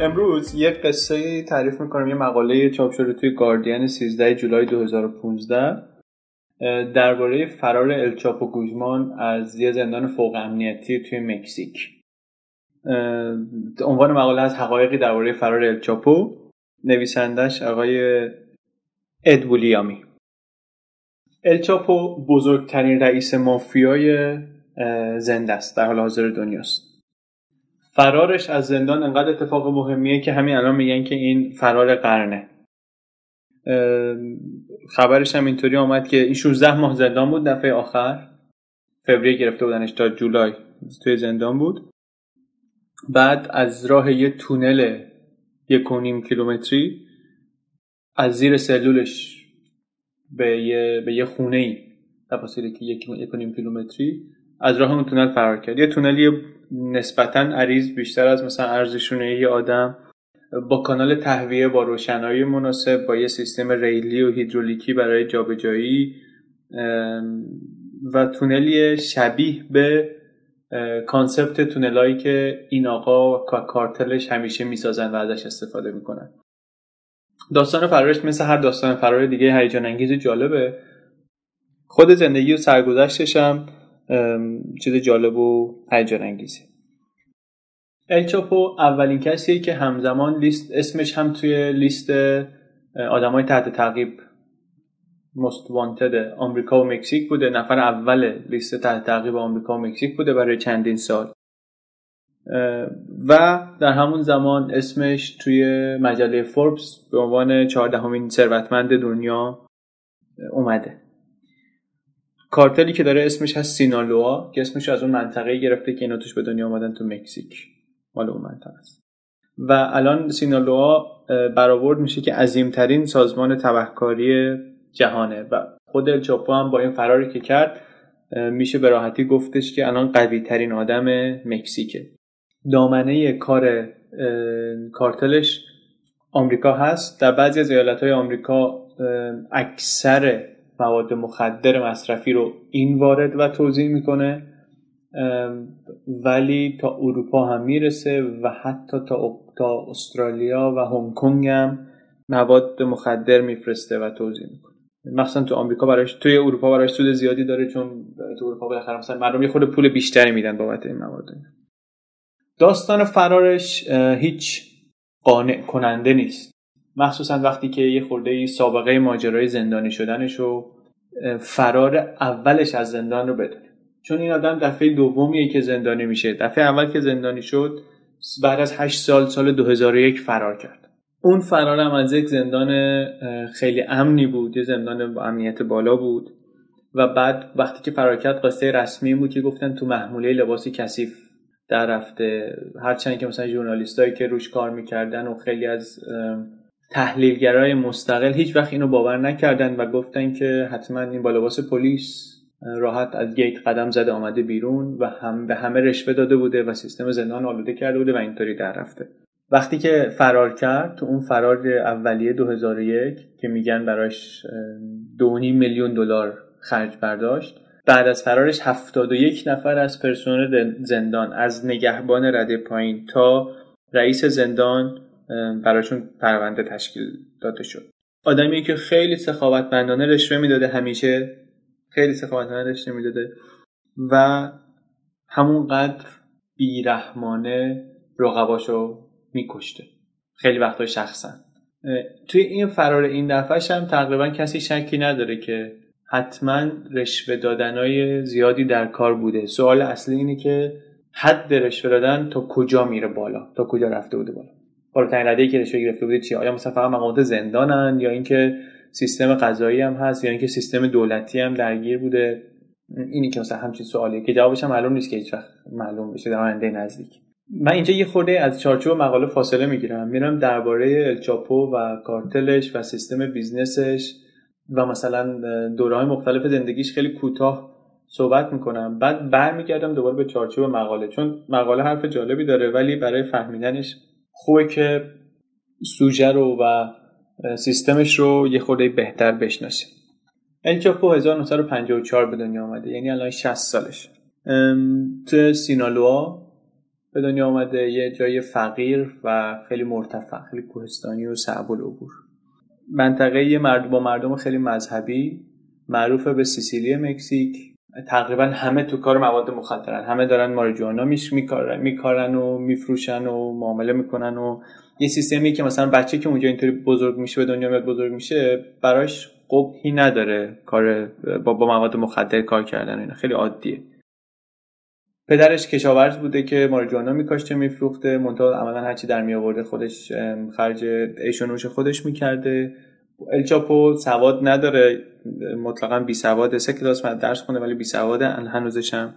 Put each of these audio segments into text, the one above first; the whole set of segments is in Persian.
امروز یک قصه تعریف می‌کنم یه مقاله چاپ شده توی گاردین 13 جولای 2015 درباره فرار الچاپو گوزمان از یه زندان فوق امنیتی توی مکزیک. عنوان مقاله از حقایقی درباره فرار الچاپو. نویسندش آقای ادبولیامی الچاپو بزرگترین رئیس مافیای زنده است در حال حاضر دنیاست. فرارش از زندان انقدر اتفاق مهمیه که همین الان میگن که این فرار قرنه. خبرش هم اینطوری آمد که این 16 ماه زندان بود دفعه آخر. فوریه گرفته بودنش تا جولای توی زندان بود. بعد از راه یه تونل یک و نیم کیلومتری از زیر سلولش به یه, به یه خونه ای که یک و نیم کیلومتری از راه اون تونل فرار کرد. یه تونلی نسبتا عریض بیشتر از مثلا عرض شونه یه آدم با کانال تهویه با روشنایی مناسب با یه سیستم ریلی و هیدرولیکی برای جابجایی و تونلی شبیه به concept تونلایی که این آقا و کارتلش همیشه می‌سازن و ازش استفاده می‌کنن. داستان فرارش مثل هر داستان فرار دیگه هیجان انگیز جالبه. خود زندگی و سرگذشتش هم چیز جالب و هیجان انگیزه. الچاپو اولین کسیه که همزمان لیست اسمش هم توی لیست آدمای تحت تعقیب most wanted آمریکا و مکزیک بوده. نفر اول لیست تحت تعقیب آمریکا و مکزیک بوده برای چندین سال. و در همون زمان اسمش توی مجله فوربس به عنوان چهاردهمین ثروتمند دنیا اومده. کارتلی که داره اسمش هست سینالوا که اسمش از اون منطقه گرفته که اینا توش به دنیا آمدن تو مکزیک. مال اون منطقه است. و الان سینالوا برآورد میشه که عظیمترین سازمان تبهکاری جهانه و خود الچاپو هم با این فراری که کرد میشه به راحتی گفتش که الان قوی ترین آدم مکزیکه. دامنه کار کارتلش آمریکا هست. در بعضی از ایالت های آمریکا اکثر مواد مخدر مصرفی رو این وارد و توضیح می‌کنه ولی تا اروپا هم می‌رسه و حتی تا, تا استرالیا و هنگ کنگ هم مواد مخدر میفرسته و توضیح می‌کنه. مخصوصا تو آمریکا براش توی اروپا براش سود زیادی داره چون تو اروپا بالاخره مثلا مردم یه خود پول بیشتری میدن بابت این مواد. داستان فرارش هیچ قانع کننده نیست. مخصوصا وقتی که یه خورده سابقه ماجرای زندانی شدنش و فرار اولش از زندان رو بدونه چون این آدم دفعه دومیه که زندانی میشه. دفعه اول که زندانی شد بعد از هشت سال سال 2001 فرار کرد. اون فرار هم از یک زندان خیلی امنی بود. یه زندان با امنیت بالا بود. و بعد وقتی که فرار کرد قصه رسمی بود که گفتن تو محموله لباسی کثیف در رفته. هرچند که مثلا ژورنالیستایی که روش کار می‌کردن و خیلی از تحلیلگرای مستقل هیچ وقت اینو باور نکردن و گفتن که حتما این با لباس پلیس راحت از گیت قدم زده آمده بیرون و هم به همه رشوه داده بوده و سیستم زندان آلوده کرده بوده و اینطوری در رفته. وقتی که فرار کرد تو اون فرار اولیه 2001 که میگن براش دونی میلیون دلار خرج برداشت بعد از فرارش 71 نفر از پرسنل زندان از نگهبان رده پایین تا رئیس زندان براشون پرونده تشکیل داده شد. آدمی که خیلی سخاوتمندانه رشوه می‌داده همیشه. خیلی سخاوتمندانه رشوه می‌داده. و همونقدر بیرحمانه رقباشو میکشته. خیلی وقتا شخصا. توی این فرار این دفعهش هم تقریبا کسی شکی نداره که حتما رشوه دادنای زیادی در کار بوده. سوال اصلی اینه که حد رشوه دادن تا کجا میره بالا؟ تا کجا رفته بوده بالا؟ بالاترین رده که رشوه گرفته بوده چیه؟ آیا مثلا فقط مقامات زندانن یا اینکه سیستم قضایی هم هست یا اینکه سیستم دولتی هم درگیر بوده؟ اینی که مثلا همچین سوالیه که جوابش هم معلوم نیست که هیچ وقت معلوم بشه در آینده نزدیک. من اینجا یه خورده از چارچوب مقاله فاصله می‌گیرم. میرم درباره الچاپو و کارتلش و سیستم business ش و مثلا دوره مختلف زندگیش خیلی کوتاه صحبت می‌کنم. بعد برمیگردم دوباره به چارچوب مقاله چون مقاله حرف جالبی داره ولی برای فهمیدنش خوبه که سوژه رو و سیستمش رو یه خورده بهتر بشناسیم الچاپو 1954 به دنیا آمده یعنی الان 60 سالش. تو سینالوا به دنیا آمده یه جای فقیر و خیلی مرتفع خیلی کوهستانی و صعب العبور. منطقه مردم با مردم خیلی مذهبی معروف به سیسیلی مکزیک تقریبا همه تو کار مواد مخدرن همه دارن ماریجوانا میکارن میکارن و میفروشن و معامله می‌کنن و یه سیستمی که مثلا بچه که اونجا اینطوری بزرگ میشه به دنیا میاد بزرگ میشه براش قبحی نداره کار با, با مواد مخدر کار کردن اینا. خیلی عادیه. پدرش کشاورز بوده که ماریجوانا میکاشته میفروخته منتها عملا هرچی در می آورده خودش خرج ایشونوش خودش می‌کرده. الچاپو سواد نداره. مطلقا بی سواد سه کلاس درس خونده ولی بی سواده هنوزشم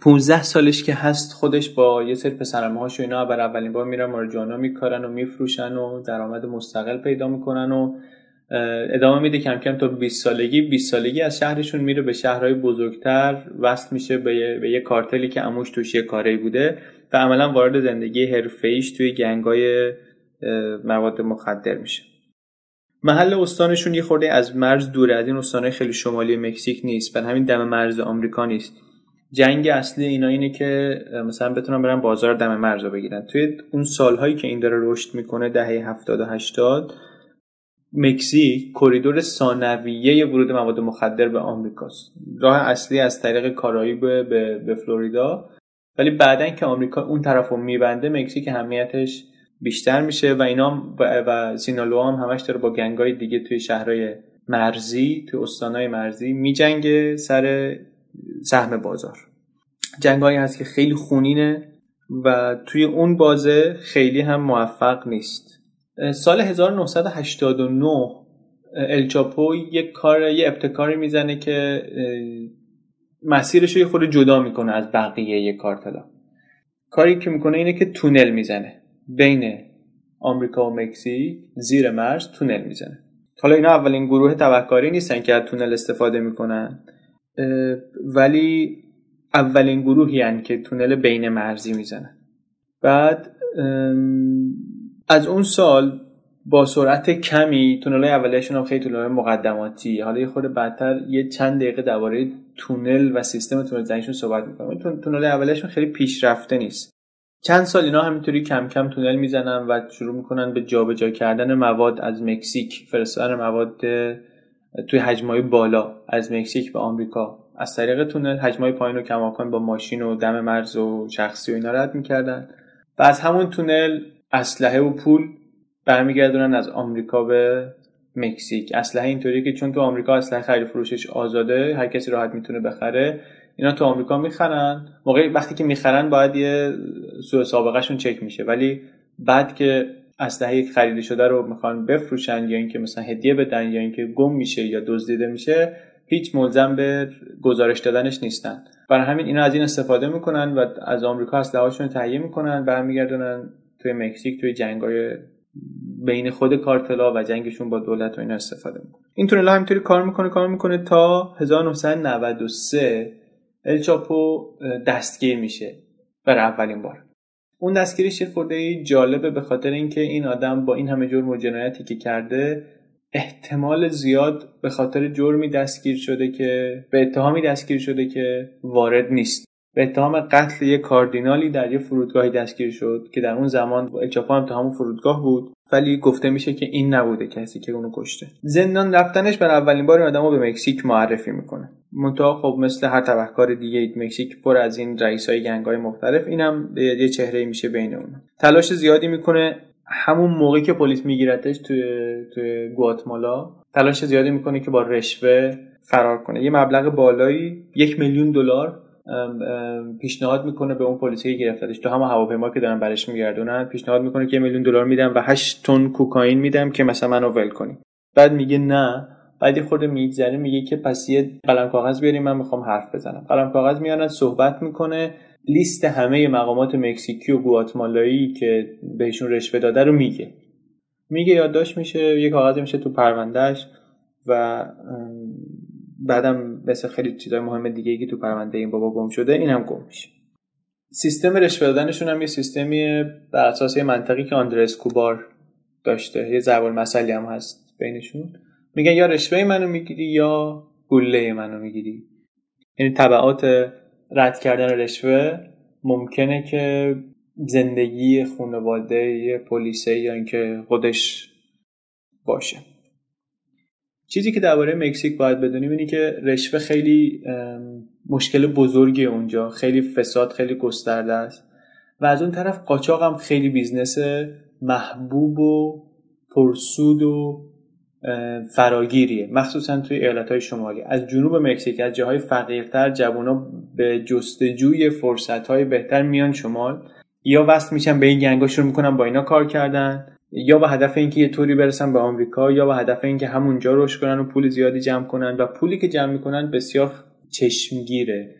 15 سالش که هست خودش با یه سری پسرمه هاش و اینا بر اولین بار میرن مارجوانا میکارن و میفروشن و درآمد مستقل پیدا می‌کنن و ادامه میده کم کم تا 20 سالگی. 20 سالگی از شهرشون میره به شهرهای بزرگتر وصل میشه به یه, به یه کارتلی که اموش توش یه کاری بوده و عملا وارد زندگی حرفه‌ایش توی گنگای مواد مخدر میشه. محل استانشون یه خورده از مرز دوره از این استانهای خیلی شمالی مکزیک نیست. بر همین دم مرز آمریکا نیست. جنگ اصلی اینا اینه که مثلا بتونن برن بازار دم مرز رو بگیرن. توی اون سالهایی که این داره رشد می‌کنه دهه 70 و 80 مکزیک کریدور ثانویه ورود مواد مخدر به آمریکاست. راه اصلی از طریق کارائیب به, به فلوریدا. ولی بعدا که آمریکا اون طرف رو میبنده مکزیک اهمیتش بیشتر میشه و اینا و سینالو هم همش داره با گنگای دیگه توی شهرهای مرزی توی استانهای مرزی میجنگه سر سهم بازار. جنگایی هست که خیلی خونینه و توی اون بازه خیلی هم موفق نیست. سال 1989 الچاپو یک کار یه ابتکاری می‌زنه که مسیرش رو یه خود جدا می‌کنه از بقیه یه کارتلا. کاری که می‌کنه اینه که تونل می‌زنه. بین آمریکا و مکزیک زیر مرز تونل می‌زنه. حالا اینا اولین گروه تبهکاری نیستن که از تونل استفاده می‌کنن. ولی اولین گروهی هن که تونل بین مرزی می‌زنن. بعد از اون سال با سرعت کمی تونل اولیشون هم خیلی تونل مقدماتی. حالا یه خود بعدتر یه چند دقیقه درباره تونل و سیستم تونل زنیشون صحبت می‌کنم. تونل اولیشون خیلی پیشرفته نیست. چند سال اینا همینطوری کم کم تونل می‌زنن و شروع می‌کنن به جابجا کردن مواد از مکزیک. فرستادن مواد توی حجمای بالا از مکزیک به آمریکا. از طریق تونل حجمای پایین و کماکان با ماشین و دم مرز و شخصی و اینا رد می‌کردن. و از همون تونل اسلحه و پول برمیگردونن از آمریکا به مکزیک. اسلحه اینطوری که چون تو آمریکا اسلحه خرید فروشش آزاده هر کسی راحت می‌تونه بخره اینا تو آمریکا می‌خرن. موقعی وقتی که می‌خرن باید یه سوء سابقهشون چک میشه. ولی بعد که اسلحه خریده شده رو می‌خوان بفروشن یا اینکه مثلا هدیه بدن یا اینکه گم میشه یا دزدیده میشه هیچ ملزم به گزارش دادنش نیستن. برای همین اینا از این استفاده می‌کنن و از آمریکا اسلحه‌هاشون رو تهیه می‌کنن برمیگردونن توی مکزیک توی جنگای بین خود کارتلا و جنگشون با دولت و اینا استفاده می‌کنه این تونل همینطوری کار می‌کنه کار می‌کنه تا 1993 الچاپو دستگیر میشه برای اولین بار. اون دستگیریش یه خورده جالبه به خاطر اینکه این آدم با این همه جرم و جنایتی که کرده احتمال زیاد به خاطر جرمی دستگیر شده که به اتهامی دستگیر شده که وارد نیست. به اتهام قتل یک کاردینالی در یه فرودگاهی دستگیر شد که در اون زمان الچاپو هم همون فرودگاه بود ولی گفته میشه که این نبوده کسی که اونو کشته. زندان رفتنش بر اولین بار این آدمو به مکزیک معرفی می‌کنه. منتها خب مثل هر تبهکار دیگه مکزیک پر از این رئیسای گنگای مختلف اینم یه چهره میشه بین اون تلاش زیادی می‌کنه همون موقعی که پلیس میگیرتش توی توی گواتمالا تلاش زیادی می‌کنه که با رشوه فرار کنه. یه مبلغ بالایی یک میلیون دلار پیشنهاد می‌کنه به اون پلیسی که گرفتتش. تو همه هواپیما که دارن برش میگردونن پیشنهاد می‌کنه که یه میلیون دلار میدم و 8 تن کوکائین میدم که مثلا منو ول کنی. بعد میگه نه بعد یه خورده میگذره میگه که پس یه قلم کاغذ بیاریم من می‌خوام حرف بزنم. قلم کاغذ میانن صحبت می‌کنه. لیست همه مقامات مکزیکی و گواتمالایی که بهشون رشوه داده رو میگه. میگه یادداشت میشه یه کاغذ میشه تو پروندهش و بعدم مثل خیلی چیزای مهم دیگه که تو پرونده این بابا گم شده این هم گم میشه. سیستم رشوه دادنشون هم یه سیستمی بر اساس یه منطقی که آندرس کوبار داشته. یه ضرب المثلی هم هست بینشون. میگن یا رشوه منو می‌گیری یا گله منو می‌گیری. یعنی طبعات رد کردن رشوه ممکنه که زندگی خانواده پلیسه یا اینکه خودش باشه. چیزی که درباره مکزیک باید بدونیم اینه که رشوه خیلی مشکل بزرگی اونجا. خیلی فساد خیلی گسترده است. و از اون طرف قاچاق هم خیلی business محبوب و پرسود و فراگیریه مخصوصا توی ایالت های شمالی. از جنوب مکزیک از جاهای فقیرتر جوونا به جستجوی فرصت های بهتر میان شمال. یا وصل میشن به این gang ا شروع می‌کنن با اینا کار کردن. یا با هدف اینکه یه طوری برسن به آمریکا یا با هدف اینکه همونجا رشد کنن و پول زیادی جمع کنن. و پولی که جمع می‌کنن بسیار چشمگیره.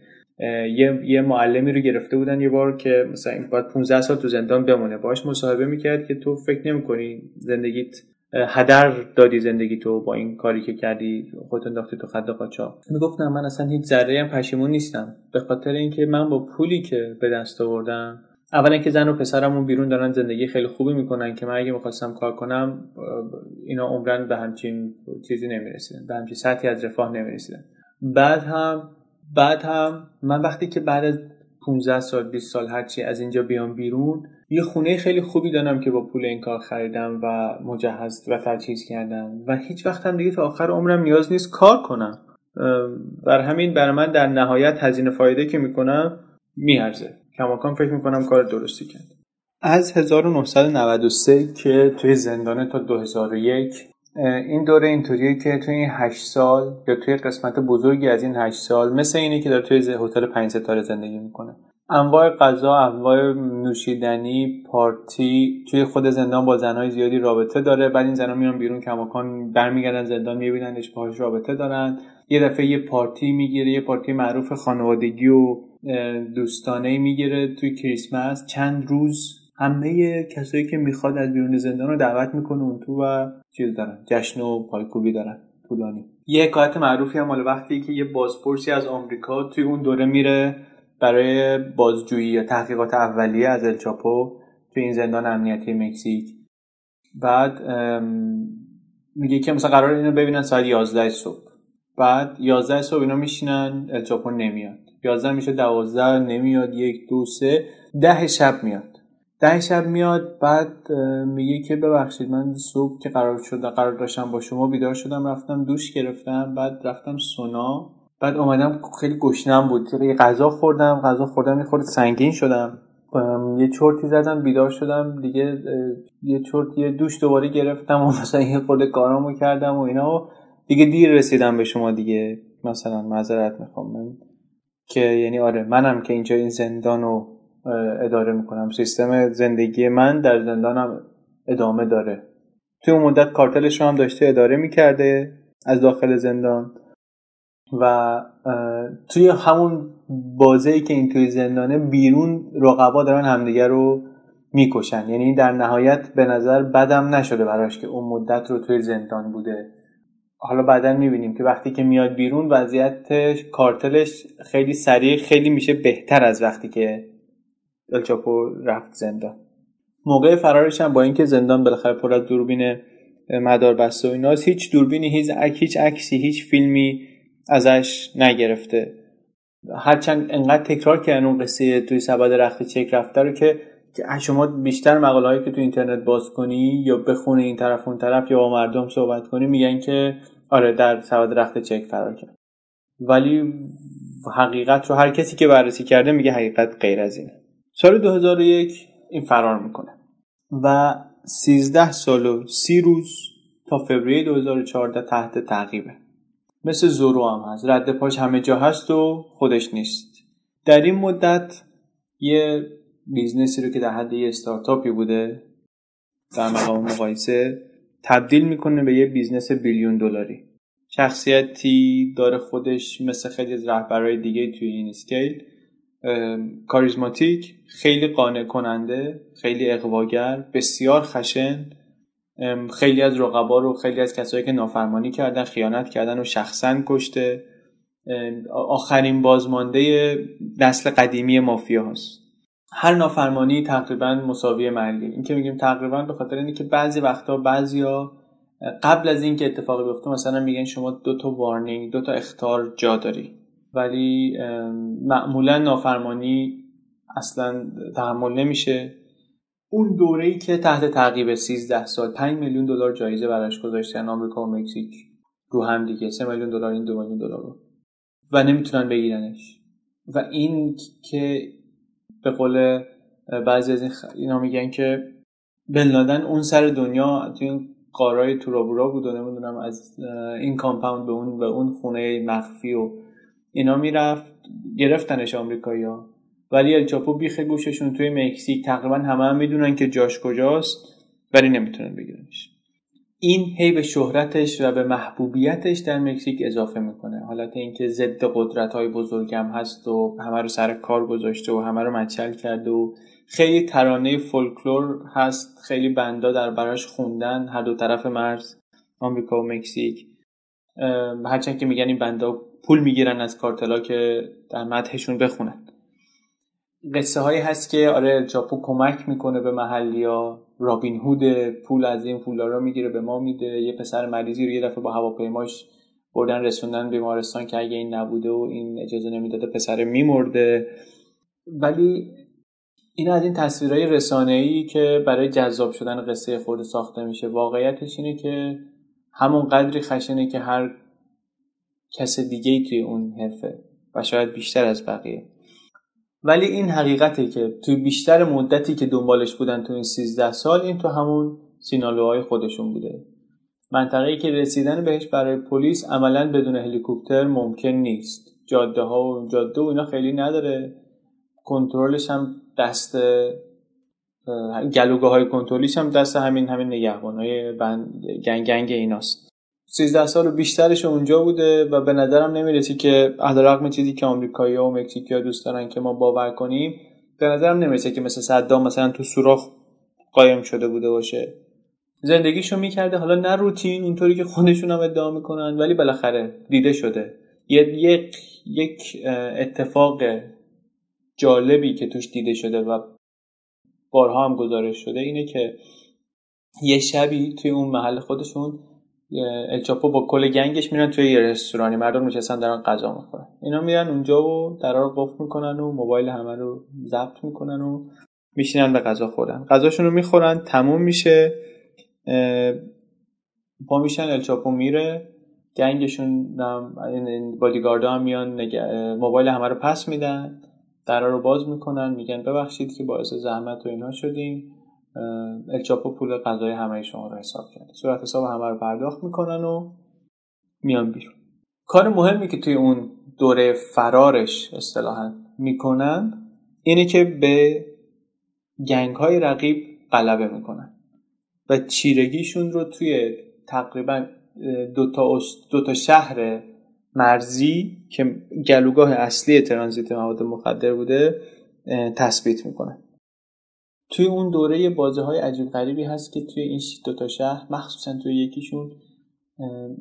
یه یه معلمی رو گرفته بودن یه بار که مثلا این باید 15 سال تو زندان بمونه. باش مصاحبه می‌کرد که تو فکر نمی‌کنی زندگیت هدر دادی زندگی تو با این کاری که کردی خودت انداختی تو خط قاچاق. می‌گفتم من اصلا هیچ ذره هم پشیمون نیستم. به خاطر اینکه من با پولی که به دست آوردم اولا که زن و پسرمون بیرون دارن زندگی خیلی خوبی می‌کنن که من اگه می‌خواستم کار کنم اینا عمرن به همچین چیزی نمی‌رسیدن به همچین سطحی از رفاه نمی‌رسیدن. بعد هم بعد هم من وقتی که بعد از 15 سال 20 سال هرچی از اینجا بیام بیرون یه خونه خیلی خوبی دارم که با پول این کار خریدم و مجهز و تجهیز کردم و هیچ وقت هم دیگه تا آخر عمرم نیاز نیست کار کنم. بر همین بر من در نهایت هزینه فایده که می‌کنم میارزه. کماکان فکر می‌کنم کار درستی کرد. از 1993 که توی زندانه تا 2001 این دوره اینطوریه که توی این 8 سال یا توی قسمت بزرگی از این 8 سال مثل اینه که داره توی هتل 5 ستاره زندگی می‌کنه. انواع غذا انواع نوشیدنی پارتی توی خود زندان با زنهای زیادی رابطه داره. بعد این زنها میان بیرون کماکان برمیگردن زندان میبیننش باهاش رابطه دارن. یه دفعه یه پارتی می‌گیره یه پارتی معروف خانوادگی و دوستانه می‌گیره توی کریسمس. چند روز همه کسایی که می‌خواد از بیرون زندان رو دعوت می‌کنه اون تو و چیز دارن جشن و پایکوبی دارن طولانی. یه حکایت معروفی هم مال وقتی که یه بازپرسی از آمریکا توی اون دوره میره برای بازجویی یا تحقیقات اولیه از الچاپو توی این زندان امنیتی مکزیک. بعد میگه که مثلا قرار اینو ببینن ساعت 11 صبح. بعد 11 صبح اینا میشینن الچاپو نمیاد. 11 میشه 12 نمیاد یک دو سه ده شب میاد. ده شب میاد بعد میگه که ببخشید من صبح که قرار شده قرار داشتم با شما بیدار شدم رفتم دوش گرفتم بعد رفتم سونا. بعد اومدم خیلی گشنم بود. یه غذا خوردم غذا خوردم یه خورده سنگین شدم. یه چرتی زدم بیدار شدم. دیگه یه چرت یه دوش دوباره گرفتم و مثلا یه خورده کارامو کردم و اینا. و دیگه دیر رسیدم به شما دیگه. مثلا معذرت می‌خوام. من که یعنی آره منم که اینجا این زندان رو اداره می‌کنم. سیستم زندگی من در زندانم ادامه داره. توی اون مدت کارتلش رو هم داشته اداره می‌کرده از داخل زندان. و توی همون بازه که این توی زندانه بیرون رقبا دارن همدیگه رو می‌کشن. یعنی در نهایت به نظر بدم نشده براش که اون مدت رو توی زندان بوده. حالا بعدا می‌بینیم که وقتی که میاد بیرون وضعیت کارتلش خیلی سریع خیلی میشه بهتر از وقتی که الچاپو رفت زندان. موقع فرارش هم با اینکه زندان بالاخره پر از دوربین مدار بسته و ایناست هیچ دوربینی هیچ عکسی هیچ فیلمی ازش نگرفته. هرچند انقدر تکرار کردن اون قصه توی سبد رخت چک رفته رو که شما بیشتر مقاله هایی که تو اینترنت باز کنی یا بخونه این طرف اون طرف یا با مردم صحبت کنی میگن که آره در سبد رخت چک فرار کرد. ولی حقیقت رو هر کسی که بررسی کرده میگه حقیقت غیر از اینه. سال 2001 این فرار می‌کنه و 13 سال و 30 روز تا فوریه 2014 تحت تعقیبه. مثل زورو هم هست. رد پاش همه جا هست و خودش نیست. در این مدت یه business ی رو که در حد یه استارتاپی بوده در مقام مقایسه تبدیل می‌کنه به یه business billion دلاری. شخصیتی داره خودش مثل خیلی از رهبرهای دیگه توی این scale کاریزماتیک خیلی قانع کننده خیلی اغواگر بسیار خشن خیلی از رقبا رو خیلی از کسایی که نافرمانی کردن خیانت کردن و شخصا کشته. آخرین بازمانده نسل قدیمی مافیا هست هر نافرمانی تقریبا مساوی ملی این که میگیم تقریبا به خاطر اینه که بعضی وقتا بعضیا قبل از اینکه اتفاقی بیفته مثلا میگن شما دو تا وارنینگ دو تا اختار جا داری. ولی معمولا نافرمانی اصلا تحمل نمیشه. اون دوره ای که تحت تعقیب 13 سال 5 میلیون دلار جایزه براش گذاشتن آمریکا و مکزیک رو هم دیگه. 3 میلیون دلار این 2 میلیون دلار رو. و نمی‌تونن بگیرنش. و این که به قول بعضی از این اینا میگن که بن اون سر دنیا تو این قارای تورابورا بود و نمی‌دونم از این کامپاوند به اون به اون خونه مخفی و اینا می‌رفت گرفتنش آمریکایی‌ها. ولی الچاپو بیخ گوششون توی مکزیک تقریبا همه هم می‌دونن که جاش کجاست ولی نمی‌تونن بگیرنش. این هی به شهرتش و به محبوبیتش در مکزیک اضافه می‌کنه. حالت اینکه ضد قدرت های بزرگم هست و همه رو سر کار گذاشته و همه رو مچل کرده و خیلی ترانه فولکلور هست خیلی بندا در براش خوندن هر دو طرف مرز آمریکا و مکزیک. هرچند که میگن این بندا پول می‌گیرن از کارتلا که در مدهشون بخونن. قصه هایی هست که آره چاپو کمک می‌کنه به محلی ها رابین هود پول از این پولا رو می‌گیره به ما میده. یه پسر مریضی رو یه دفعه با هواپیماش بردن رسوندن بیمارستان که اگه این نبوده و این اجازه نمی‌داده پسر میمرده. ولی این از این تصویرهای رسانه ای که برای جذاب شدن قصه خود ساخته میشه. واقعیتش اینه که همون قدری خشنه که هر کس دیگه ای توی اون حرفه و شاید بیشتر از بقیه. ولی این حقیقته که توی بیشتر مدتی که دنبالش بودن تو این 13 سال این تو همون سینالوهای خودشون بوده. منطقه‌ای که رسیدن بهش برای پلیس عملا بدون هلیکوپتر ممکن نیست. جاده ها و جاده و اینا خیلی نداره. کنترلش هم دست گلوگاه های کنترلیش هم دست همین همین نگهبان های گنگ ایناست. 13 سال و بیشترش اونجا بوده و به نظرم نمی‌رسی که رقم چیزی که آمریکایی و مکزیکی دوست دارن که ما باور کنیم به نظرم نمی‌رسه که مثل صدام مثلا تو سوراخ قایم شده بوده باشه. زندگیشو می‌کرده حالا نه روتین اونطوری که خودشون هم ادعا می‌کنن ولی بالاخره دیده شده. یک یک اتفاق جالبی که توش دیده شده و بارها هم گزارش شده اینه که یه شبی توی اون محل خودشون الچاپو با کل گنگش میرن توی یه رستورانی. مردم نشستن دارن غذا می‌خورن. اینا میرن اونجا و درا رو قفل می‌کنن و موبایل همه رو ضبط می‌کنن و میشینن به غذا خوردن. غذاشون رو می‌خورن تموم میشه پا میشن الچاپو میره گنگشون بادیگاردا هم میان موبایل همه رو پس میدن درا رو باز می‌کنن میگن ببخشید که باعث زحمت و اینا شدیم. الچاپو پول غذای همه شما رو حساب کرده. صورت حساب همه رو پرداخت می‌کنن و میان بیرون. کار مهمی که توی اون دوره فرارش اصطلاحا می‌کنن اینه که به گنگ های رقیب غلبه می‌کنن و چیرگیشون رو توی تقریبا دو تا, دو تا شهر مرزی که گلوگاه اصلی ترانزیت مواد مخدر بوده تثبیت می‌کنن. توی اون دوره بازه های عجیب غریبی هست که توی این دو تا شهر مخصوصا توی یکیشون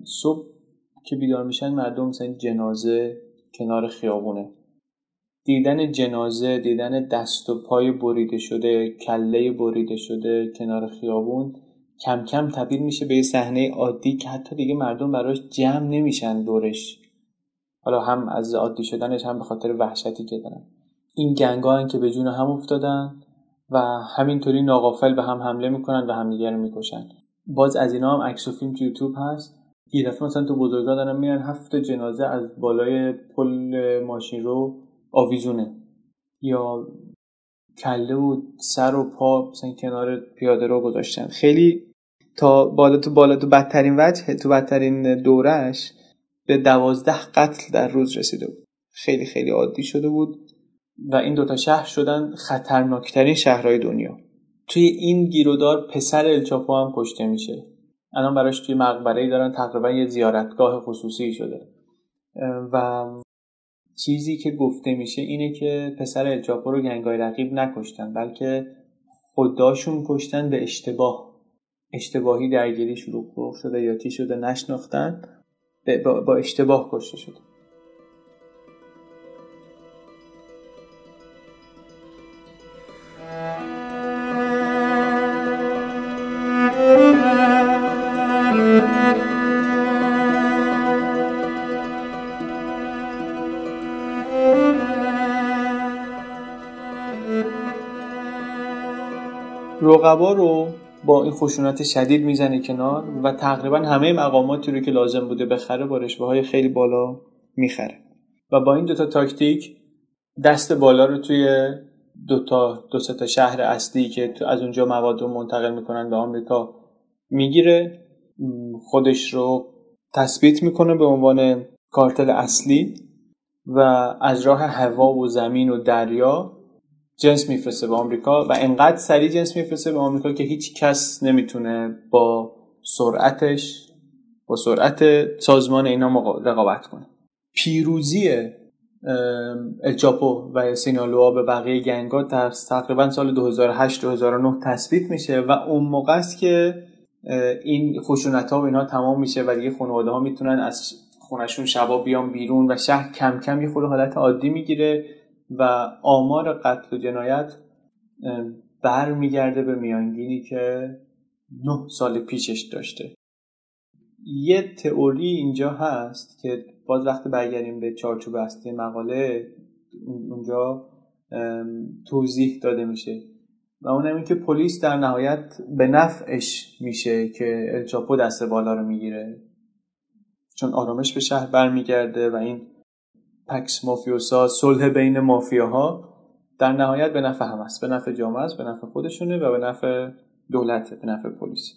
صبح که بیدار میشن مردم مثلا جنازه کنار خیابونه. دیدن جنازه دیدن دست و پای بریده شده کله بریده شده کنار خیابون کم کم تبدیل میشه به یه صحنه عادی که حتی دیگه مردم براش جمع نمیشن دورش. حالا هم از عادی شدنش هم به خاطر وحشتی که دارن. این گنگان که به جون هم افتادن و همینطوری ناقافل به هم حمله می‌کنن و همدیگه رو می‌کشن. باز از اینا هم عکس و فیلم تو یوتیوب هست. یه دفعه مثلا تو بزرگا دارن میرن هفت جنازه از بالای پل ماشین رو آویزونه. یا کله و سر و پا مثلا کنار پیاده رو گذاشتن. خیلی تا بالا تو بالا تو بدترین وجه تو بدترین دورش به دوازده قتل در روز رسیده بود. خیلی خیلی عادی شده بود. و این دوتا شهر شدن خطرناکترین شهرهای دنیا. توی این گیرودار پسر الچاپو هم کشته میشه. الان براش توی مقبره دارن تقریبا یه زیارتگاه خصوصی شده. و چیزی که گفته میشه اینه که پسر الچاپو رو گنگای رقیب نکشتن بلکه خداشون کشتن به اشتباه. اشتباهی درگیری شروع شده یا چی شده نشناختن با اشتباه کشته شده. رقبا رو با این خشونت شدید می‌زنه کنار و تقریبا همه مقاماتی رو که لازم بوده بخره با رشوه های خیلی بالا می‌خره. و با این دوتا تاکتیک دست بالا رو توی دو تا دو تا شهر اصلی که از اونجا مواد رو منتقل می‌کنن به آمریکا می‌گیره خودش رو تثبیت می‌کنه به عنوان کارتل اصلی و از راه هوا و زمین و دریا جنس میفرسته به آمریکا و انقدر سریع جنس میفرسته به آمریکا که هیچ کس نمی‌تونه با سرعتش با سرعت سازمان اینا رقابت کنه. پیروزی الچاپو و سینالوها به بقیه گنگا در تقریبا سال 2008 2009 تثبیت میشه و اون موقع است که این خشونت ها و اینا تمام میشه و دیگه خانواده ها می‌تونن از خونشون شبا بیان بیرون و شهر کم کم یه خود حالت عادی می‌گیره. و آمار قتل و جنایت برمیگرده به میانگینی که نه سال پیشش داشته. یه تئوری اینجا هست که باز وقتی برگردیم به چارچوب اصلی مقاله اونجا توضیح داده میشه. و اونم این که پلیس در نهایت به نفعش میشه که الچاپو دست بالا رو می‌گیره. چون آرامش به شهر برمیگرده و این پکس مافیوسا صلح بین مافیاها در نهایت به نفع هم است به نفع جامعه است به نفع خودشونه و به نفع دولت به نفع پلیس.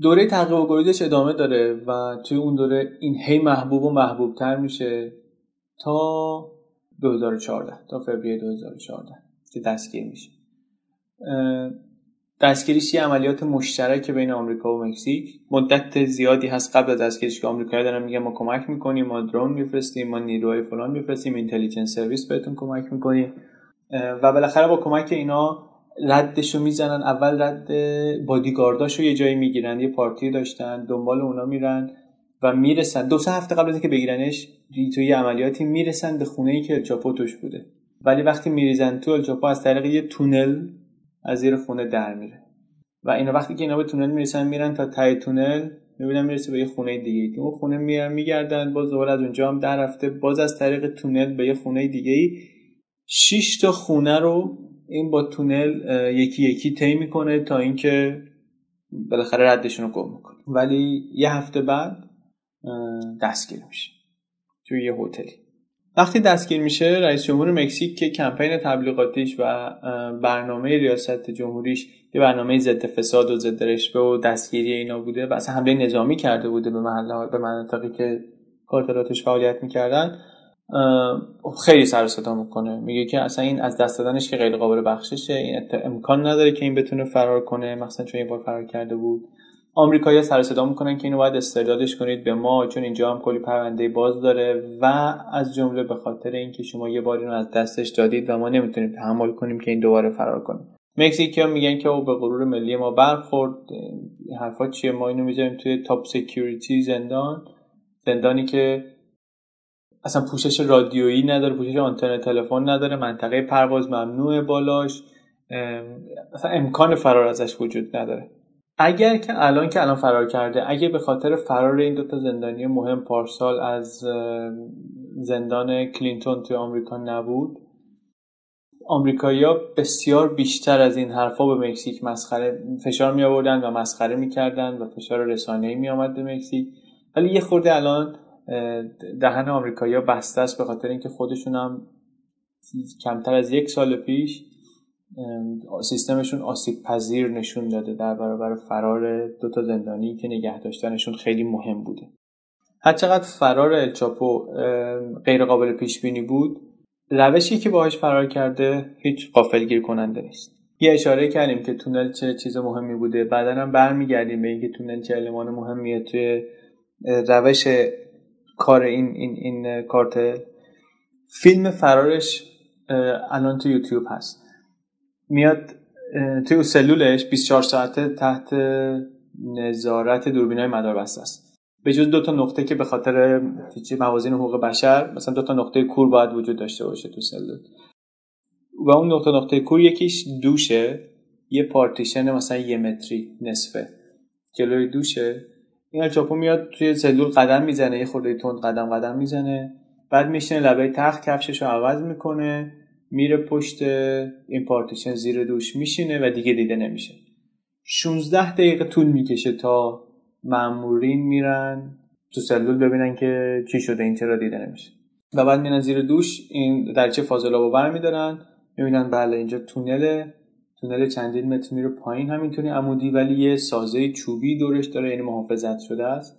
دوره تعقیب و گریزش ادامه داره و توی اون دوره این هی محبوب و محبوب تر میشه تا 2014 تا فوریه 2014 که دستگیر میشه. دستگیریش یه عملیات مشترک بین آمریکا و مکزیک. مدت زیادی هست قبل از دستگیریش که آمریکایی دارن میگن ما کمک می‌کنیم ما درون میفرستیم ما نیروهای فلان میفرستیم اینتلیجنس سرویس بهتون کمک می‌کنیم و بالاخره با کمک اینا ردشو می‌زنن. اول رد بادیگارداشو یه جایی می‌گیرن یه پارتی داشتن دنبال اونا میرن و می‌رسن. دو سه هفته قبل از اینکه بگیرنش توی عملیاتی می‌رسن به خونه ای که الچاپو توش بوده. ولی وقتی میریزن تو الچاپو از طریق یه تونل از زیر خونه در میره. و اینا وقتی که اینا به تونل می‌رسن میرن تا تای تونل. می‌بینن می‌رسه به یه خونه دیگه. که اون خونه میرن میگردن باز دوباره از اونجا هم در رفته. باز از طریق تونل به یه خونه دیگه ای. 6 تا خونه رو این با تونل یکی یکی طی می‌کنه تا اینکه بالاخره ردشون رو گم می‌کنه ولی یه هفته بعد دستگیر میشه. توی یه هتلی وقتی دستگیر میشه رئیس جمهور مکزیک که کمپین تبلیغاتیش و برنامه ریاست جمهوریش یه برنامه ضد فساد و ضد رشوه و دستگیری اینا بوده و اصلا حمله نظامی کرده بوده به محله به مناطقی که کارتلاتش فعالیت می‌کردن خیلی سر صدا می‌کنه. میگه که اصلا این از دست دادنش که غیر قابل بخششه این امکان نداره که این بتونه فرار کنه مثلا چون یه بار فرار کرده بود. آمریکایی‌ها سر صدا می‌کنن که اینو باید استردادش کنید به ما چون اینجا هم کلی پرونده باز داره و از جمله به خاطر اینکه شما یه بار اینو از دستش دادید و ما نمی‌تونیم تحمل کنیم که این دوباره فرار کنه. مکزیکی ها میگن که او به غرور ملی ما برخورد حرفا چیه؟ ما اینو می‌ذاریم توی top security زندان زندانی که اصلا پوشش رادیویی نداره پوشش آنتن تلفن نداره منطقه پرواز ممنوع بالاش اصلا امکان فرار ازش وجود نداره. اگر که الان که الان فرار کرده اگه به خاطر فرار این دوتا زندانی مهم پارسال از زندان کلینتون توی آمریکا نبود آمریکایی‌ها بسیار بیشتر از این حرفا به مکزیک مسخره فشار می آوردن و مسخره می‌کردن و فشار رسانه‌ای می آمد به مکزیک. ولی یه خورده الان دهن آمریکایی‌ها بسته است به خاطر اینکه خودشون هم کمتر از یک سال پیش سیستمشون آسیب پذیر نشون داده. در برابر فرار دو تا زندانی که نگه داشتنشون خیلی مهم بوده. هرچقدر فرار الچاپو غیر قابل پیش بینی بود روشی که باهاش فرار کرده هیچ قافلگیر کننده نیست. یه اشاره کردیم که تونل چه چیز مهمی بوده. بعدا هم برمیگردیم به اینکه تونل چه المان مهمیه توی روش کار این این این کارتل. فیلم فرارش الان تو یوتیوب هست. میاد توی سلولش 24 ساعته تحت نظارت دوربینای مداربسته است. به جز دو تا نقطه که به خاطر موازین حقوق بشر مثلا دو تا نقطه کور باید وجود داشته باشه تو سلول. و اون نقطه نقطه کور یکیش دوشه یه پارتیشن مثلا یه متری نصفه. جلوی دوشه این الچاپو میاد توی سلول قدم می‌زنه یه خورده تند قدم قدم می‌زنه. بعد میشینه لبه تخت کفشش رو عوض می‌کنه. میره پشت این پارتیشن زیر دوش میشینه و دیگه دیده نمیشه. 16 دقیقه طول می‌کشه تا مامورین میرن تو سلول ببینن که چی شده این چرا دیده نمیشه. و بعد میرن زیر دوش این درچه فاضلابو برمیدارن می‌بینن بله اینجا تونله تونل چندین متر میره پایین همینطوری عمودی ولی یه سازه چوبی دورش داره یعنی محافظت شده است.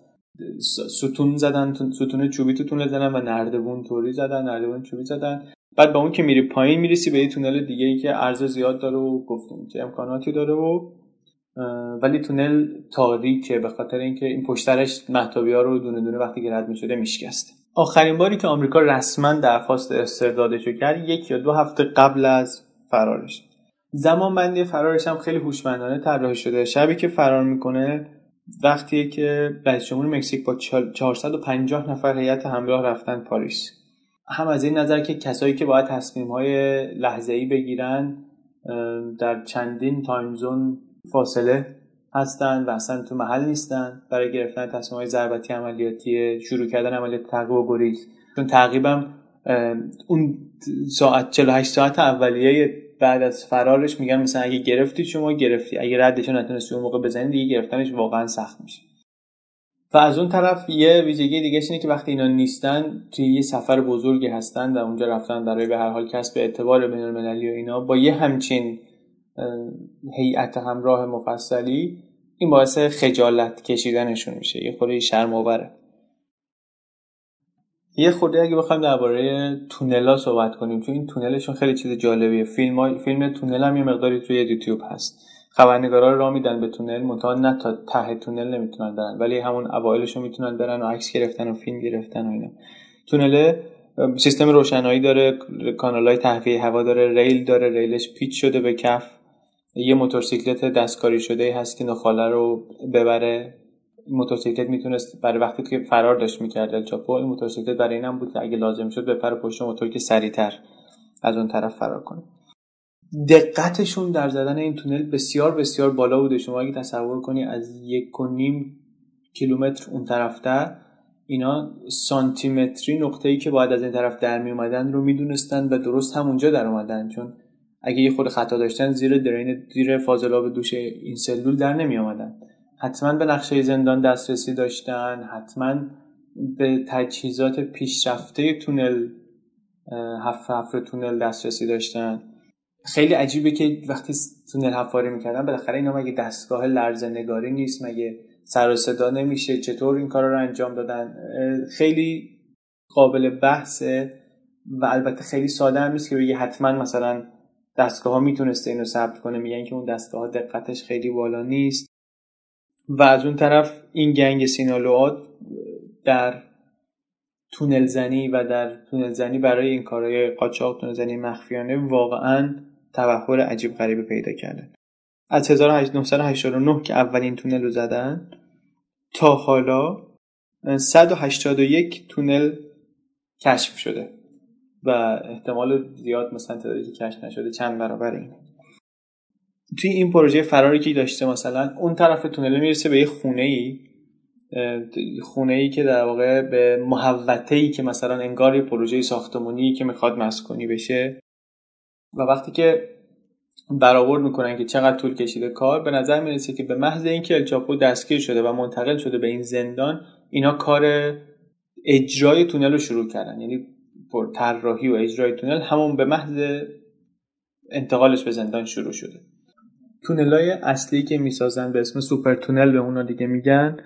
ستون زدن ستون چوبی تو تونل زدن و نردبون توری زدن نردبون چوبی زدن. بعد با اون که میری پایین می‌رسی به یه تونل دیگه ای که عرض زیاد داره و گفتیم چه امکاناتی داره و ولی تونل تاریکه به خاطر اینکه این پشترش محتابی ها رو دونه دونه وقتی که رد می‌شده میشکسته. آخرین باری که آمریکا رسما درخواست استردادش کرد یک یا دو هفته قبل از فرارش. زمان بندی فرارش هم خیلی هوشمندانه طراحی شده. شبی که فرار می‌کنه وقتیه که رئیس جمهور مکزیک با 450 نفر هیئت همراه رفتن پاریس. هم از این نظر که کسایی که باید تصمیم های لحظه ای بگیرن در چندین time zone فاصله هستن و اصلا تو محل نیستن برای گرفتن تصمیم های ضربتی عملیاتی شروع کردن عملیات تعقیب و گریز چون تعقیبم اون ساعت 48 ساعت اولیه بعد از فرارش میگن مثلا اگه گرفتی شما گرفتی اگه ردش نتونستی اون موقع بزنی دیگه گرفتنش واقعا سخت میشه. و از اون طرف یه ویژگی دیگه اینه که وقتی اینا نیستن توی یه سفر بزرگی هستن و اونجا رفتن برای به هر حال کسب اعتبار بین المللی و اینا با یه همچین هیئت همراه مفصلی این باعث خجالت کشیدنشون میشه. یه خورده شرم آوره یه خورده اگه بخوایم درباره تونلا صحبت کنیم چون این تونلشون خیلی چیز جالبیه. فیلم فیلم تونل هم یه مقداری توی یوتیوب هست. خبرنگارا راه میدن به تونل منتها نه تا ته تونل نمی‌تونن برن ولی همون اوایلش رو می‌تونن برن و عکس گرفتن و فیلم گرفتن و اینا. تونل سیستم روشنایی داره کانال های تهویه هوا داره ریل داره ریلش پیچ شده به کف. یه موتورسیکلت دستکاری شده هست که نخاله رو ببره. موتورسیکلت می‌تونست برای وقتی که فرار داشت می‌کرد الچاپو این موتورسیکلت برای اینم بود که اگه لازم شد بپره پشت موتور که سریعتر از اون طرف فرار کنه. دقتشون در زدن این تونل بسیار بسیار بالا بوده. شما اگه تصور کنی از یک و نیم کیلومتر اون طرفتر اینا سانتیمتری نقطه ای که باید از این طرف در می اومدن رو می‌دونستن و درست همونجا در اومدن. چون اگه یه خود خطا داشتن زیر درین زیر فاضلاب دوش این سلول در نمی آمدن حتما به نقشه زندان دسترسی داشتن حتما به تجهیزات پیشرفته تونل حفر حفر تونل دسترسی داشتن. خیلی عجیبه که وقتی تونل حفاری می‌کردن بالاخره اینا مگه دستگاه لرزه نگاری نیست؟ مگه سر و صدا نمیشه؟ چطور این کار رو انجام دادن؟ خیلی قابل بحثه و البته خیلی ساده هم نیست که بگه حتما مثلا دستگاه ها می‌تونسته اینو ثبت کنه میگن که اون دستگاه دقتش خیلی بالا نیست. و از اون طرف این گنگ سینالوات در تونل زنی و در تونل زنی برای این کارهای قاچاق تونل زنی مخفیانه واقعا تبهر عجیب غریبی پیدا کردن از 1989 که اولین تونل رو زدن تا حالا 181 تونل کشف شده و احتمال زیاد مثلا تعدادی که کشف نشده چند برابر اینه. توی این پروژه فراری که داشته مثلا اون طرف تونل می‌رسه به یه خونه ای خونه ای که در واقع به محوطه ای که مثلا انگار یه پروژه ساختمانی که می‌خواد مسکونی بشه. و وقتی که برآورد می‌کنن که چقدر طول کشیده کار به نظر می‌رسه که به محض اینکه الچاپو دستگیر شده و منتقل شده به این زندان اینا کار اجرای تونل رو شروع کردن. یعنی طراحی و اجرای تونل همون به محض انتقالش به زندان شروع شده. تونلای اصلی که می‌سازن به اسم سوپر تونل به اونا دیگه میگن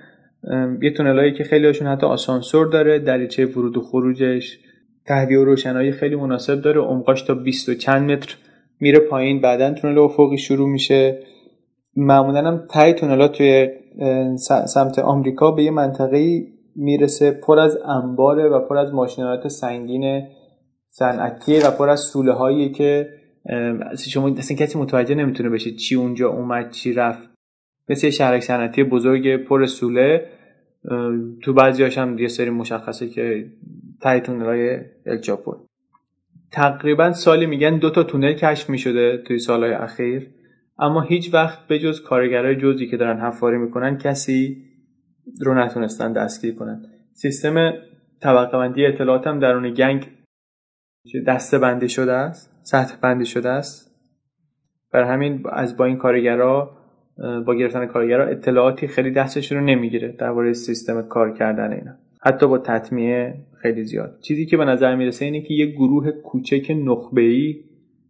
یه تونلایی که خیلی هاشون حتی آسانسور داره دریچه ورود و خروجش. تهویه و روشنایی خیلی مناسب داره. عمقاش تا 20 و چند متر میره پایین. بعدا تونل افقی شروع میشه. معمولا هم تای تونلا توی سمت آمریکا به یه منطقه می‌رسه. پر از انباره و پر از ماشینالات سنگین صنعتی و پر از سوله هایی که شما اصلا کسی متوجه نمی‌تونه بشه چی اونجا اومد چی رفت. مثل شهرک صنعتی بزرگ پر سوله تو بعضی هم یه سری مشخصه که تای تونلای الچاپو تقریبا سالی میگن دو تا تونل کشف می‌شده توی سالهای اخیر اما هیچ وقت به جز کارگرای جزئی که دارن حفاری می‌کنن کسی رو نتونستن دستگیر کنن. سیستم طبقه بندی اطلاعات هم درون گنگ دسته بندی شده است سطح بندی شده است. بر همین از با این کارگرا با گرفتن کارگرا اطلاعاتی خیلی دستشون رو نمی‌گیره درباره سیستم کار کردن اینا. حتی با تطمیه خیلی زیاد. چیزی که به نظر می‌رسه اینه که یه گروه کوچک نخبه ای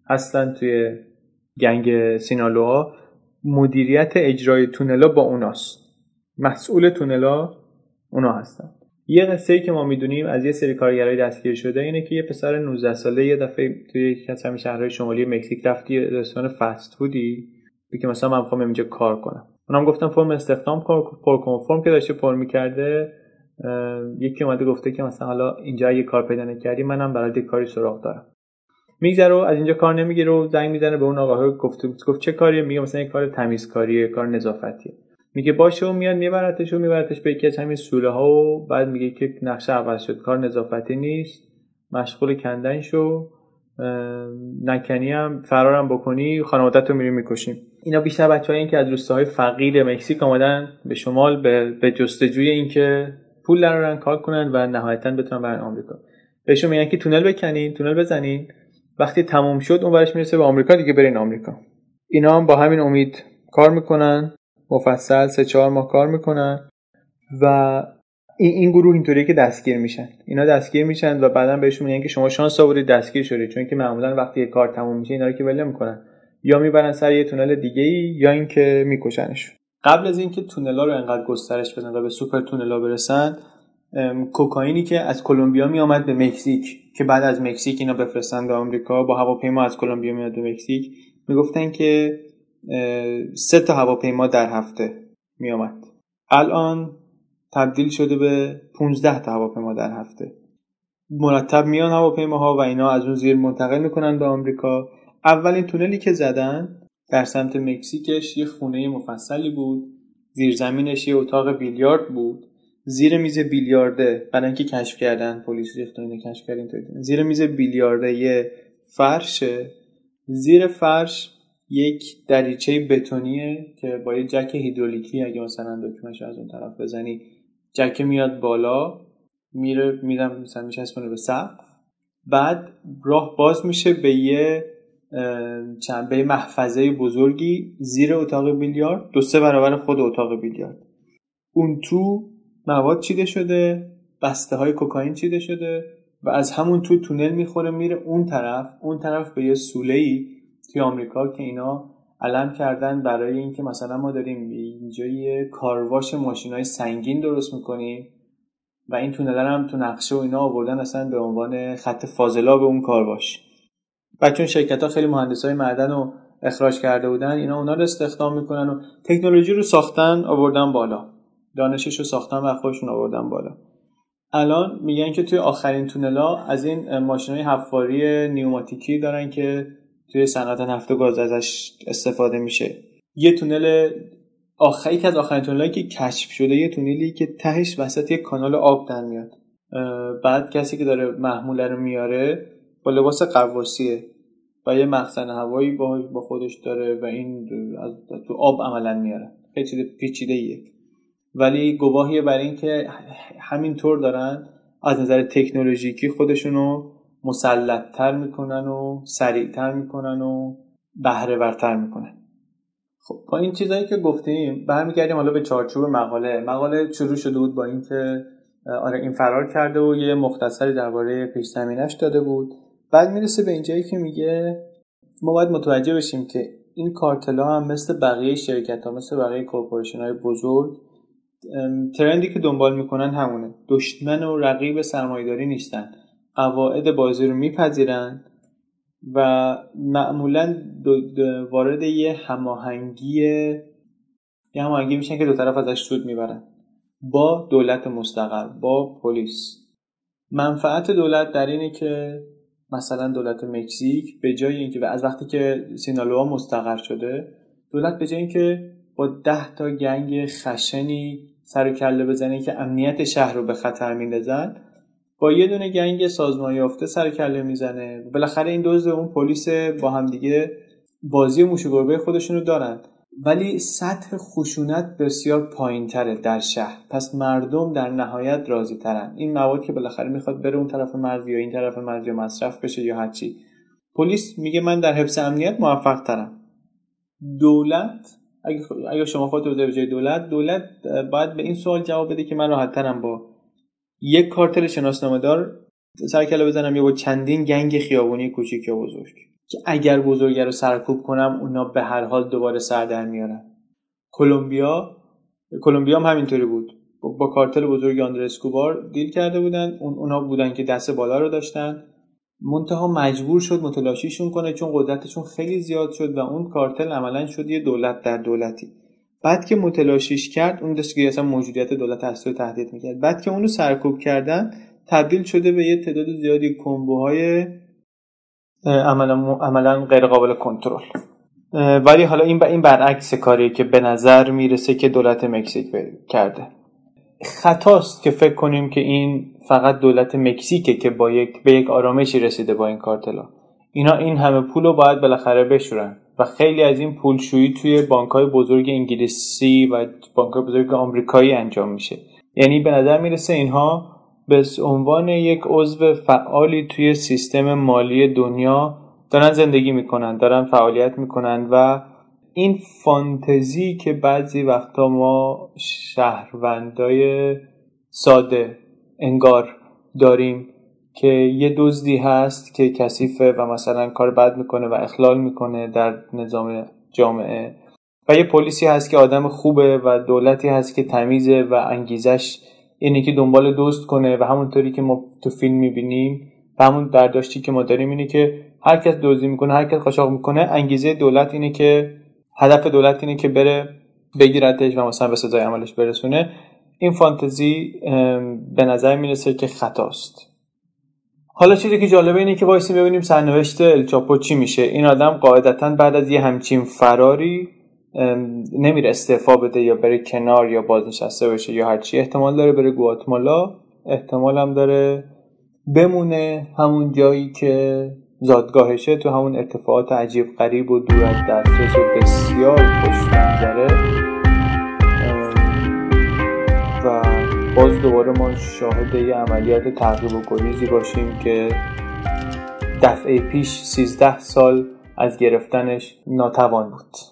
هستن توی گنگ سینالوها مدیریت اجرای تونلا با اوناست. مسئول تونلا اونا هستن. یه قصه ای که ما می‌دونیم از یه سری کارگرای دستگیر شده اینه که یه پسر 19 ساله یه دفعه توی یکی از همین شهرهای شمالی مکزیک رفت یه رستوران فست فودی. که مثلا من می‌خوام اینجا کار کنم. اونم گفتم فرم استخدام پر کن. فرم که داشته پر می‌کرده یکی اومده گفته که مثلا حالا اینجا اگه کار پیدا نکردی منم برای کاری سراغ دارم. میگذره از اینجا کار نمی‌گیره زنگ می‌زنه به اون آقا گفته گفت چه کاریه؟ میگه مثلا یه کار تمیزکاریه کار نظافتیه. میگه باشه و میاد میبرتش و میبرتش به یکی از همین سوله ها و بعد میگه که نقشه عوض شد. کار نظافتی نیست. مشغول کندن شو نکنی هم فرارم بکنی خانوادت رو میریم می‌کشیم. اینا بیشتر بچه این که از روستاهای فقیر مکزیک آمدن به شمال به, جستجوی اینکه پول درارن کار کنن و نهایتا بتونن برن آمریکا. بهشون میگن که تونل بکنین تونل بزنین. وقتی تموم شد اون برش می‌رسه به آمریکا دیگه برین آمریکا. اینا هم با همین امید کار می‌کنن. مفصل سه چهار ماه کار می‌کنن و این, این گروه اینطوریه که دستگیر میشن. اینا دستگیر میشن و بعدا بهشون میگن که شما شانس آوردید دستگیر شدید. چون که معمولا وقتی کار تموم میشه اینا رو که ول می‌کنن یا می‌برن سر یه تونل دیگه ای یا اینکه میکشنش. قبل از اینکه تونلا رو انقدر گسترش بدن و به سوپر تونلا برسن کوکائینی که از کلمبیا میآمد به مکزیک که بعد از مکزیک اینا بفرستن به آمریکا با هواپیما از کلمبیا میاد به مکزیک می‌گفتن که سه تا هواپیما در هفته میآمد. الان تبدیل شده به 15 تا هواپیما در هفته. مرتب میان هواپیماها و اینا از اون زیر منتقل می‌کنن به آمریکا. اولین تونلی که زدن در سمت مکزیکش یه خونه مفصلی بود. زیرزمینش یه اتاق بیلیارد بود. زیر میز بیلیارده بعد اینکه کشف کردن پلیس ریخت اینو کشف کردن زیر میز بیلیارده یه فرشه. زیر فرش یک دریچه بتونیه که با یه جک هیدرولیکی اگه مثلا دکمهش از اون طرف بزنی جک میاد بالا میره میرم مثلا میشه به سقف. بعد راه باز میشه به یه چند به محفظه بزرگی زیر اتاق بیلیارد دو سه برابر خود اتاق بیلیارد. اون تو مواد چیده شده بسته های کوکائین چیده شده و از همون تو تونل می‌خوره میره اون طرف. اون طرف به یه سوله ای توی آمریکا که اینا علم کردن برای اینکه مثلا ما داریم اینجا یه کارواش ماشین های سنگین درست می‌کنیم و این تونل هم تو نقشه و اینا آوردن اصلا به عنوان خط فاضلا به اون کارواش. و چون شرکت ها خیلی مهندس های معدن رو اخراج کرده بودن اینا اونا رو استخدام می‌کنن و تکنولوژی رو ساختن آوردن بالا. دانشش رو ساختن و خودشون آوردن بالا. الان میگن که توی آخرین تونلا از این ماشین های حفاری نیوماتیکی دارن که توی صنعت نفت و گاز ازش استفاده میشه. یه تونل آخری که از آخرین تونلایی که کشف شده یه تونلی که تهش وسط یه کانال آب در میاد. بعد کسی که داره محموله رو میاره با لباس قواسیه و یه مخزن هوایی با, خودش داره و این از تو آب عملا میاره. خیلی چیز پیچیده ایه ولی گواهی بر این که همینطور دارن از نظر تکنولوژیکی خودشونو مسلطتر می‌کنن و سریعتر می‌کنن و بهره ورتر می‌کنن. خب با این چیزهایی که گفتیم برمیگردیم حالا به چارچوب مقاله. مقاله شروع شده بود با اینکه آره این فرار کرده و یه مختصری درباره پیش زمینش داده بود. بعد می‌رسه به اینجایی که میگه ما باید متوجه بشیم که این کارتلا هم مثل بقیه شرکت ها مثل بقیه کورپوریشن های بزرگ ترندی که دنبال می‌کنن همونه. دشمن و رقیب سرمایهداری نیستن. قواعد بازی رو میپذیرن و معمولا وارد یه هماهنگی یه هماهنگی میشن که دو طرف ازش سود می‌برن. با دولت مستقر با پلیس. منفعت دولت در اینه که مثلا دولت مکزیک به جای اینکه از وقتی که سینالوها مستقر شده دولت به جای اینکه با ده تا گنگ خشنی سر و کله بزنه که امنیت شهر رو به خطر میندازن با یه دونه گنگ سازمان یافته سر کله می‌زنه. بالاخره این دوز اون پلیس با هم دیگه بازی موش گربه خودشونو دارن. ولی سطح خشونت بسیار پایین تره در شهر. پس مردم در نهایت راضی ترن این مواد که بالاخره می‌خواد بره اون طرف مرز یا این طرف مرز یا مصرف بشه یا هرچی. پلیس میگه من در حفظ امنیت موفق ترم دولت اگه, اگه شما خودت به جای دولت دولت باید به این سوال جواب بده که من راحت ترم با یک کارتل شناسنامه دار سر کله بزنم یا با چندین گنگ خیابونی کوچیک یا بزرگ. که اگر بزرگه رو سرکوب کنم اونا به هر حال دوباره سر در میارن. کلمبیا کلمبیا هم همینطوری بود. با کارتل بزرگ آندر اسکوبار دیل کرده بودن. اون اونا بودن که دست بالا رو داشتن. منتها مجبور شد متلاشیشون کنه چون قدرتشون خیلی زیاد شد و اون کارتل عملا شد یه دولت در دولتی. بعد که متلاشیش کرد اون داشت که اصلا موجودیت دولت اصلی رو تهدید می‌کرد. بعد که اونو سرکوب کردن تبدیل شده به یه تعداد زیادی کمبوهای عملا عملا غیر قابل کنترل. ولی حالا این این برعکس کاریه که به نظر می‌رسه که دولت مکزیک کرده. خطاست که فکر کنیم که این فقط دولت مکزیکه که با یک به یک آرامشی رسیده با این کارتلا. اینا این همه پول رو باید بالاخره بشورن و خیلی از این پولشویی توی بانک های بزرگ انگلیسی و بانک های بزرگ آمریکایی انجام میشه. یعنی به نظر می‌رسه اینها به عنوان یک عضو فعالی توی سیستم مالی دنیا دارن زندگی می‌کنن دارن فعالیت می‌کنن و این فانتزی که بعضی وقتا ما شهروندای ساده انگار داریم که یه دزدی هست که کثیفه و مثلا کار بد می‌کنه و اخلال می‌کنه در نظام جامعه و یه پلیسی هست که آدم خوبه و دولتی هست که تمیزه و انگیزش اینه که دنبال دوست کنه و همونطوری که ما تو فیلم می‌بینیم و همون برداشتی که ما داریم اینه که هر کس دزدی می‌کنه هر کس قاچاق می‌کنه انگیزه دولت اینه که هدف دولت اینه که بره بگیرتش و مثلا به سزای عملش برسونه. این فانتزی به نظر می‌رسه که خطاست. حالا چیزی که جالبه اینه که وایسی ببینیم سرنوشت الچاپو چی میشه. این آدم قاعدتا بعد از یه همچین فراری نمیره استعفا بده یا بره کنار یا بازنشسته بشه یا هرچی. احتمال داره بره گواتمالا احتمال هم داره بمونه همون جایی که زادگاهشه تو همون اتفاقات عجیب غریب و دور از دسترس و بسیار خوش منظره و باز دوباره ما شاهد یه عملیات تغییب و گریزی باشیم که دفعه پیش 13 سال از گرفتنش ناتوان بود.